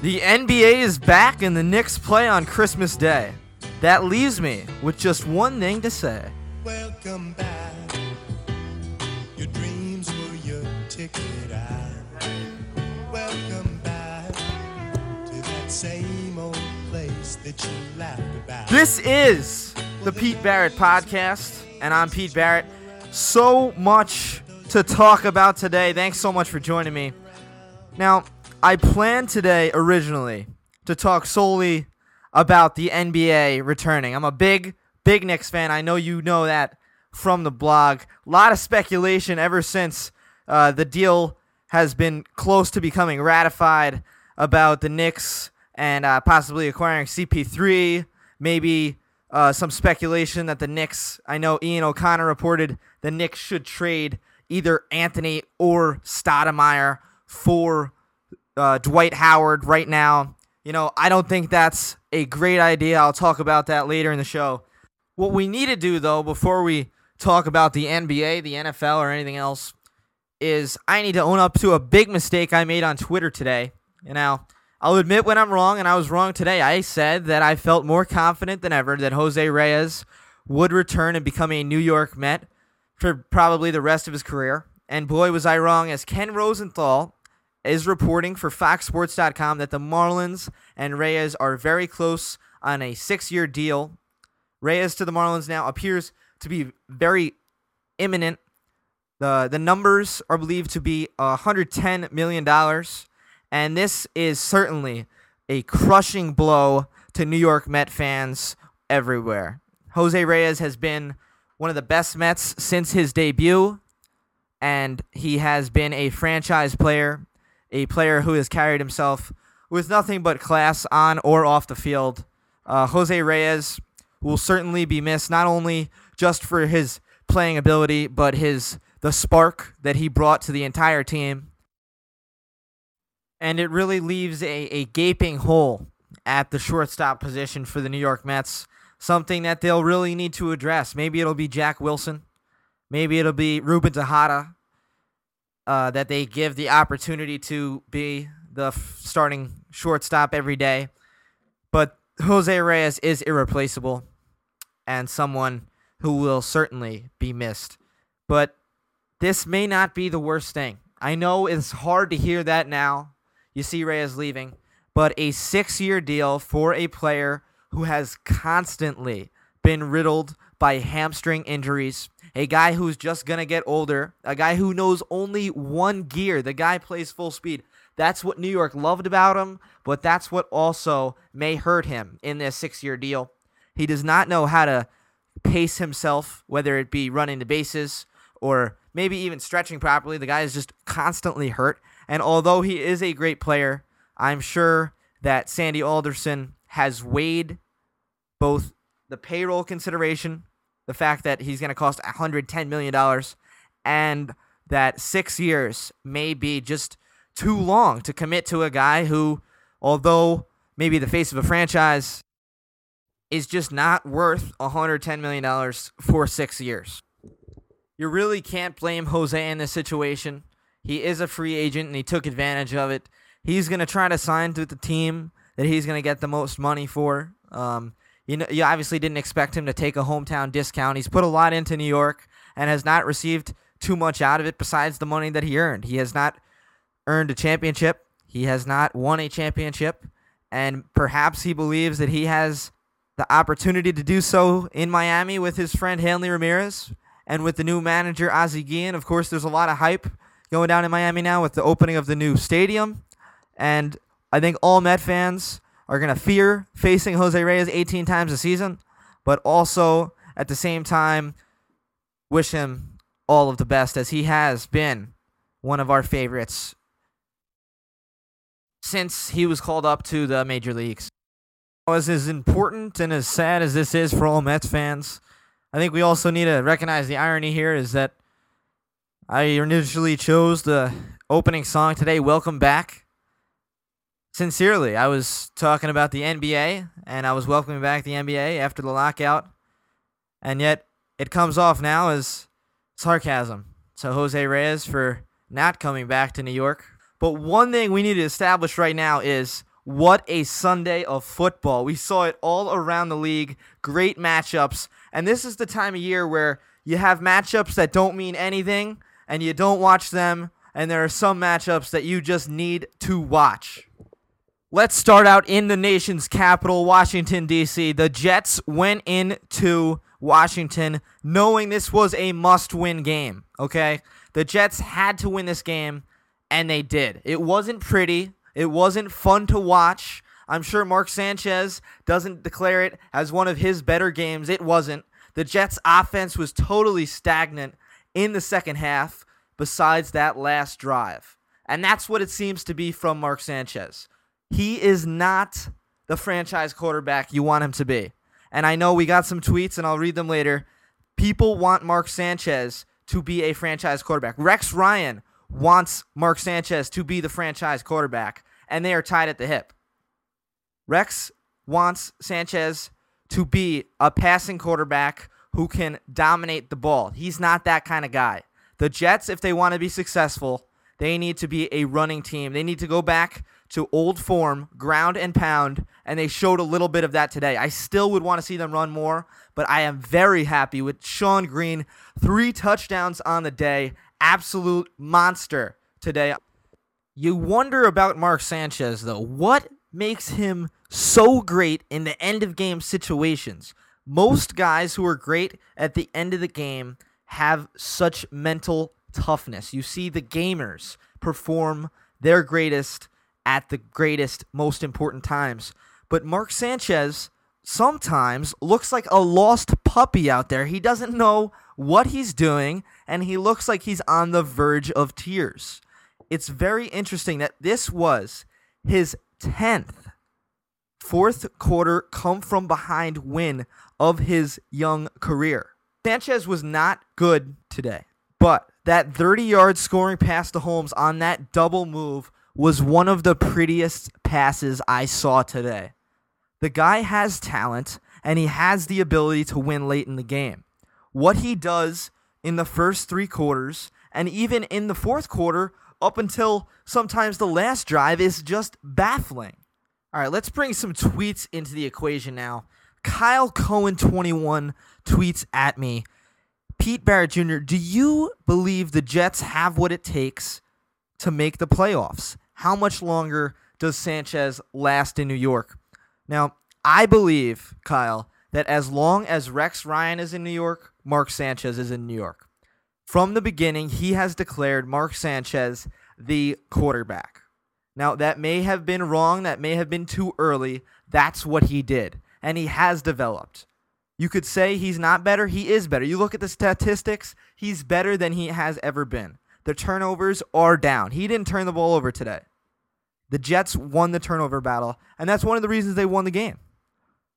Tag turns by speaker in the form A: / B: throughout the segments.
A: The NBA is back and the Knicks play on Christmas Day. That leaves me with just one thing to say.
B: Welcome back. Your dreams were your ticket out. Welcome back to that same old place that you laughed about.
A: This is the Pete Barrett Podcast, and I'm Pete Barrett. So much to talk about today. Thanks so much for joining me. Now, I planned today originally to talk solely about the NBA returning. I'm a big, big Knicks fan. I know you know that from the blog. A lot of speculation ever since uh, the deal has been close to becoming ratified about the Knicks and uh, possibly acquiring CP3. Maybe uh, some speculation that the Knicks, I know Ian O'Connor reported the Knicks should trade either Anthony or Stoudemire for uh, Dwight Howard right now. You know, I don't think that's a great idea. I'll talk about that later in the show. What we need to do, though, before we talk about the NBA, the NFL, or anything else, is I need to own up to a big mistake I made on Twitter today. You know, I'll admit when I'm wrong, and I was wrong today. I said that I felt more confident than ever that Jose Reyes would return and become a New York Met for probably the rest of his career. And boy, was I wrong, as Ken Rosenthal is reporting for FoxSports.com that the Marlins and Reyes are very close on a six year deal. Reyes to the Marlins now appears to be very imminent. The, the numbers are believed to be $110 million, and this is certainly a crushing blow to New York Met fans everywhere. Jose Reyes has been one of the best Mets since his debut, and he has been a franchise player a player who has carried himself with nothing but class on or off the field. Uh, Jose Reyes will certainly be missed not only just for his playing ability, but his the spark that he brought to the entire team. And it really leaves a, a gaping hole at the shortstop position for the New York Mets. Something that they'll really need to address. Maybe it'll be Jack Wilson. Maybe it'll be Ruben Tejada uh, that they give the opportunity to be the f- starting shortstop every day. But Jose Reyes is irreplaceable and someone who will certainly be missed. But this may not be the worst thing. I know it's hard to hear that now. You see Reyes leaving, but a six year deal for a player who has constantly been riddled by hamstring injuries a guy who's just going to get older, a guy who knows only one gear. The guy plays full speed. That's what New York loved about him, but that's what also may hurt him in this six year deal. He does not know how to pace himself, whether it be running the bases or maybe even stretching properly. The guy is just constantly hurt. And although he is a great player, I'm sure that Sandy Alderson has weighed both the payroll consideration the fact that he's going to cost $110 million and that six years may be just too long to commit to a guy who, although maybe the face of a franchise, is just not worth $110 million for six years. You really can't blame Jose in this situation. He is a free agent and he took advantage of it. He's going to try to sign to the team that he's going to get the most money for. Um, you know, you obviously didn't expect him to take a hometown discount. He's put a lot into New York and has not received too much out of it besides the money that he earned. He has not earned a championship. He has not won a championship, and perhaps he believes that he has the opportunity to do so in Miami with his friend Hanley Ramirez and with the new manager Ozzie Guillen. Of course, there's a lot of hype going down in Miami now with the opening of the new stadium, and I think all Met fans are going to fear facing Jose Reyes 18 times a season, but also at the same time wish him all of the best as he has been one of our favorites since he was called up to the major leagues. As as important and as sad as this is for all Mets fans, I think we also need to recognize the irony here is that I initially chose the opening song today, Welcome Back, Sincerely, I was talking about the NBA and I was welcoming back the NBA after the lockout, and yet it comes off now as sarcasm. So Jose Reyes for not coming back to New York. But one thing we need to establish right now is What a Sunday of football. We saw it all around the league. Great matchups. And this is the time of year where you have matchups that don't mean anything and you don't watch them. And there are some matchups that you just need to watch. Let's start out in the nation's capital, Washington, D.C. The Jets went into Washington knowing this was a must win game, okay? The Jets had to win this game, and they did. It wasn't pretty, it wasn't fun to watch. I'm sure Mark Sanchez doesn't declare it as one of his better games. It wasn't. The Jets' offense was totally stagnant in the second half, besides that last drive. And that's what it seems to be from Mark Sanchez. He is not the franchise quarterback you want him to be. And I know we got some tweets, and I'll read them later. People want Mark Sanchez to be a franchise quarterback. Rex Ryan wants Mark Sanchez to be the franchise quarterback and they are tied at the hip. Rex wants Sanchez to be a passing quarterback who can dominate the ball. He's not that kind of guy. The Jets, if they want to be successful, they need to be a running team. They need to go back to old form, ground and pound, and they showed a little bit of that today. I still would want to see them run more, but I am very happy with Shonn Greene. Three touchdowns on the day. Absolute monster today. You wonder about Mark Sanchez, though. What makes him so great in the end of game situations? Most guys who are great at the end of the game have such mental toughness. You see the gamers perform their greatest at the greatest, most important times. But Mark Sanchez sometimes looks like a lost puppy out there. He doesn't know what he's doing, and he looks like he's on the verge of tears it's very interesting that this was his 10th fourth quarter come from behind win of his young career. Sanchez was not good today, but that 30 yard scoring pass to Holmes on that double move was one of the prettiest passes I saw today. The guy has talent and he has the ability to win late in the game. What he does in the first three quarters and even in the fourth quarter up until sometimes the last drive is just baffling. All right, let's bring some tweets into the equation now. Kyle Cohen 21 tweets at me. Pete Barrett Jr., do you believe the Jets have what it takes to make the playoffs? How much longer does Sanchez last in New York? Now, I believe, Kyle, that as long as Rex Ryan is in New York, Mark Sanchez is in New York. From the beginning, he has declared Mark Sanchez the quarterback. Now, that may have been wrong. That may have been too early. That's what he did. And he has developed. You could say he's not better. He is better. You look at the statistics, he's better than he has ever been. The turnovers are down. He didn't turn the ball over today. The Jets won the turnover battle, and that's one of the reasons they won the game.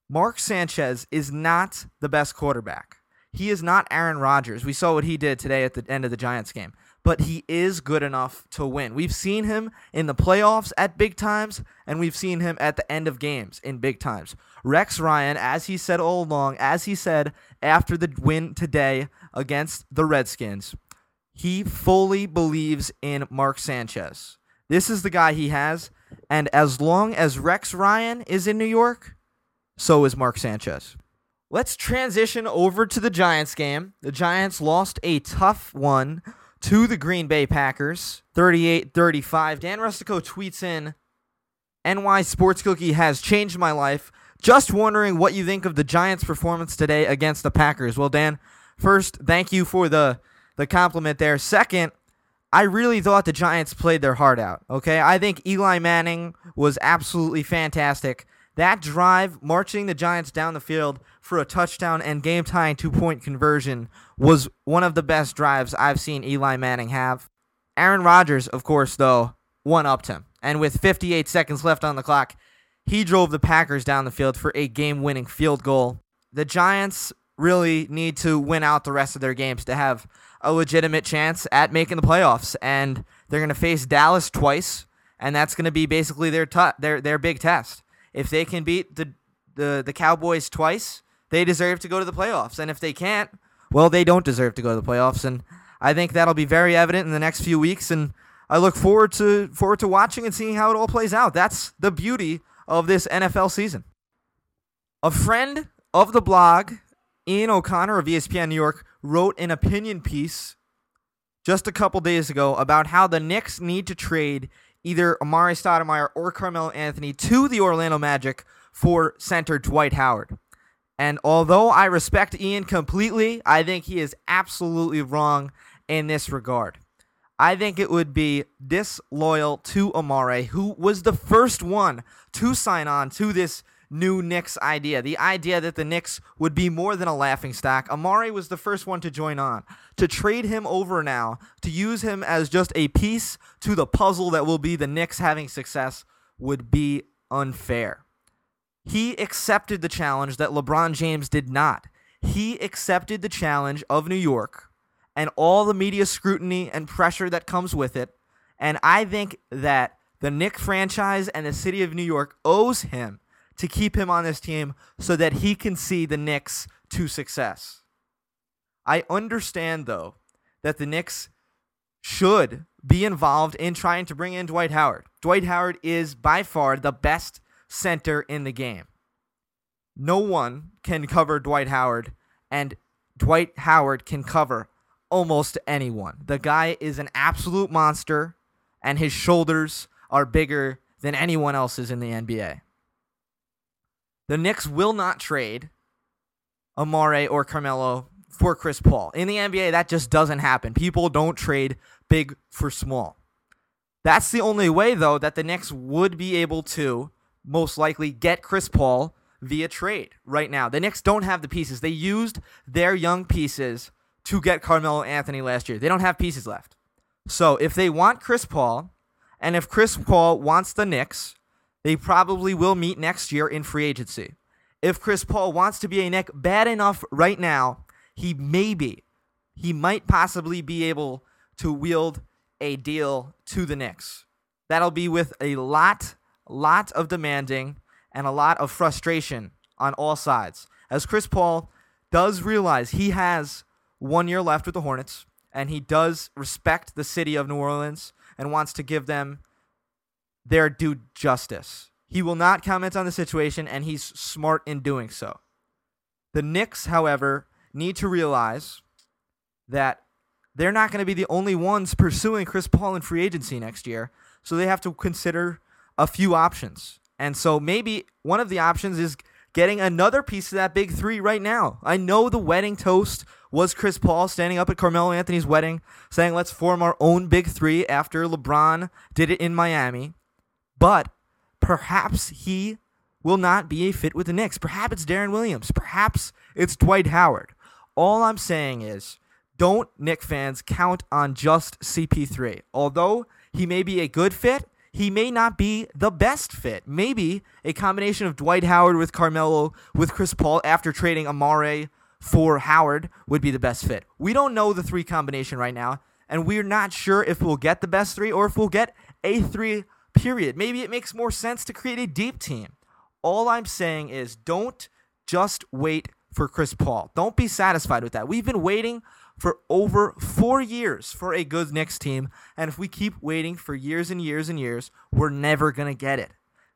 A: Mark Sanchez is not the best quarterback. He is not Aaron Rodgers. We saw what he did today at the end of the Giants game, but he is good enough to win. We've seen him in the playoffs at big times, and we've seen him at the end of games in big times. Rex Ryan, as he said all along, as he said after the win today against the Redskins, he fully believes in Mark Sanchez. This is the guy he has, and as long as Rex Ryan is in New York, so is Mark Sanchez. Let's transition over to the Giants game. The Giants lost a tough one to the Green Bay Packers, 38-35. Dan Rustico tweets in, NY Sports Cookie has changed my life. Just wondering what you think of the Giants' performance today against the Packers. Well, Dan, first, thank you for the the compliment there. Second, I really thought the Giants played their heart out. Okay, I think Eli Manning was absolutely fantastic. That drive, marching the Giants down the field for a touchdown and game tying two point conversion, was one of the best drives I've seen Eli Manning have. Aaron Rodgers, of course, though, one upped him. And with 58 seconds left on the clock, he drove the Packers down the field for a game winning field goal. The Giants really need to win out the rest of their games to have a legitimate chance at making the playoffs. And they're going to face Dallas twice, and that's going to be basically their, t- their, their big test. If they can beat the, the, the Cowboys twice, they deserve to go to the playoffs. And if they can't, well, they don't deserve to go to the playoffs. And I think that'll be very evident in the next few weeks. And I look forward to forward to watching and seeing how it all plays out. That's the beauty of this NFL season. A friend of the blog, Ian O'Connor of ESPN New York, wrote an opinion piece just a couple days ago about how the Knicks need to trade either Amar'e Stoudemire or Carmelo Anthony to the Orlando Magic for center Dwight Howard. And although I respect Ian completely, I think he is absolutely wrong in this regard. I think it would be disloyal to Amar'e, who was the first one to sign on to this new Knicks idea. The idea that the Knicks would be more than a laughing stock. Amar'e was the first one to join on. To trade him over now, to use him as just a piece to the puzzle that will be the Knicks having success, would be unfair. He accepted the challenge that LeBron James did not. He accepted the challenge of New York and all the media scrutiny and pressure that comes with it. And I think that the Knick franchise and the city of New York owes him to keep him on this team so that he can see the Knicks to success. I understand, though, that the Knicks should be involved in trying to bring in Dwight Howard. Dwight Howard is by far the best center in the game. No one can cover Dwight Howard, and Dwight Howard can cover almost anyone. The guy is an absolute monster, and his shoulders are bigger than anyone else's in the NBA. The Knicks will not trade Amar'e or Carmelo for Chris Paul. In the NBA, that just doesn't happen. People don't trade big for small. That's the only way, though, that the Knicks would be able to most likely get Chris Paul via trade right now. The Knicks don't have the pieces. They used their young pieces to get Carmelo Anthony last year. They don't have pieces left. So if they want Chris Paul, and if Chris Paul wants the Knicks, they probably will meet next year in free agency. If Chris Paul wants to be a Knick bad enough right now, he may be. He might possibly be able to wield a deal to the Knicks. That'll be with a lot, lot of demanding and a lot of frustration on all sides. As Chris Paul does realize he has one year left with the Hornets, and he does respect the city of New Orleans and wants to give them their due justice. He will not comment on the situation, and he's smart in doing so. The Knicks, however, need to realize that they're not going to be the only ones pursuing Chris Paul in free agency next year, so they have to consider a few options. And so maybe one of the options is getting another piece of that big three right now. I know the wedding toast was Chris Paul standing up at Carmelo Anthony's wedding saying, let's form our own big three after LeBron did it in Miami. But perhaps he will not be a fit with the Knicks. Perhaps it's Deron Williams. Perhaps it's Dwight Howard. All I'm saying is don't Knick fans count on just CP3. Although he may be a good fit, he may not be the best fit. Maybe a combination of Dwight Howard with Carmelo with Chris Paul after trading Amar'e for Howard would be the best fit. We don't know the three combination right now, and we're not sure if we'll get the best three or if we'll get a three period. Maybe it makes more sense to create a deep team. All I'm saying is don't just wait for Chris Paul. Don't be satisfied with that. We've been waiting for over four years for a good Knicks team, and if we keep waiting for years and years and years, we're never going to get it.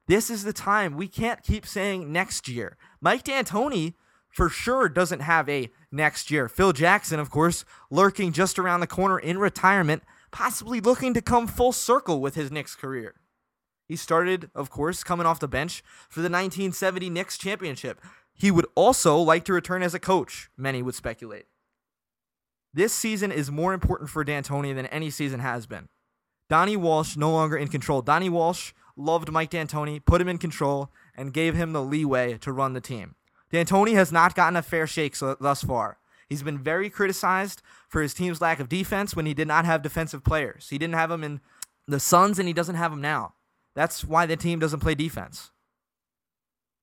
A: This is the time. We can't keep saying next year. Mike D'Antoni for sure doesn't have a next year. Phil Jackson, of course, lurking just around the corner in retirement, possibly looking to come full circle with his Knicks career. He started, of course, coming off the bench for the 1970 Knicks championship. He would also like to return as a coach, many would speculate. This season is more important for D'Antoni than any season has been. Donnie Walsh no longer in control. Donnie Walsh loved Mike D'Antoni, put him in control, and gave him the leeway to run the team. D'Antoni has not gotten a fair shake so, thus far. He's been very criticized for his team's lack of defense when he did not have defensive players. He didn't have them in the Suns, and he doesn't have them now. That's why the team doesn't play defense.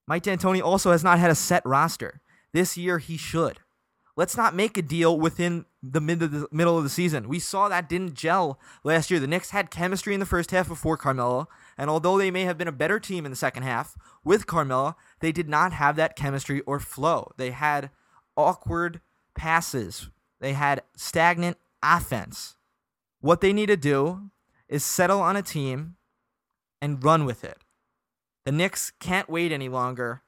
A: Mike D'Antoni also has not had a set roster. This year he should. Let's not make a deal within the, mid of the middle of the season. We saw that didn't gel last year. The Knicks had chemistry in the first half before Carmelo, and although they may have been a better team in the second half with Carmelo, they did not have that chemistry or flow. They had awkward passes. They had stagnant offense. What they need to do is settle on a team and run with it. The Knicks can't wait any longer.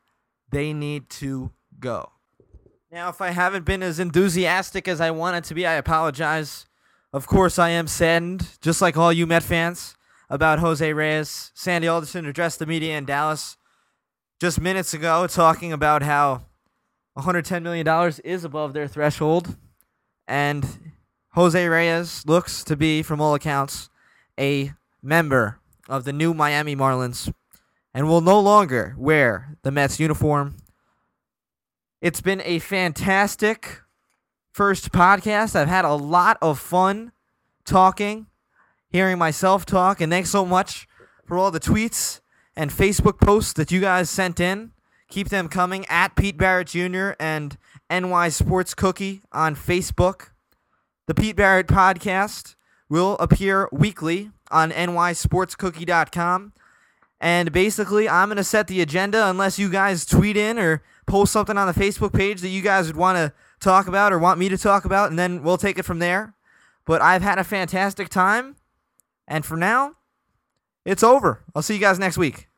A: They need to go. Now, if I haven't been as enthusiastic as I wanted to be, I apologize. Of course, I am saddened, just like all you Met fans, about Jose Reyes. Sandy Alderson addressed the media in Dallas just minutes ago, talking about how $110 million is above their threshold. And Jose Reyes looks to be, from all accounts, a member of the new Miami Marlins and will no longer wear the Mets uniform. It's been a fantastic first podcast. I've had a lot of fun talking, hearing myself talk, and thanks so much for all the tweets and Facebook posts that you guys sent in. Keep them coming at Pete Barrett Jr. and NY Sports Cookie on Facebook. The Pete Barrett podcast will appear weekly on nysportscookie.com. And basically, I'm going to set the agenda unless you guys tweet in or post something on the Facebook page that you guys would want to talk about or want me to talk about, and then we'll take it from there. But I've had a fantastic time. And for now, it's over. I'll see you guys next week.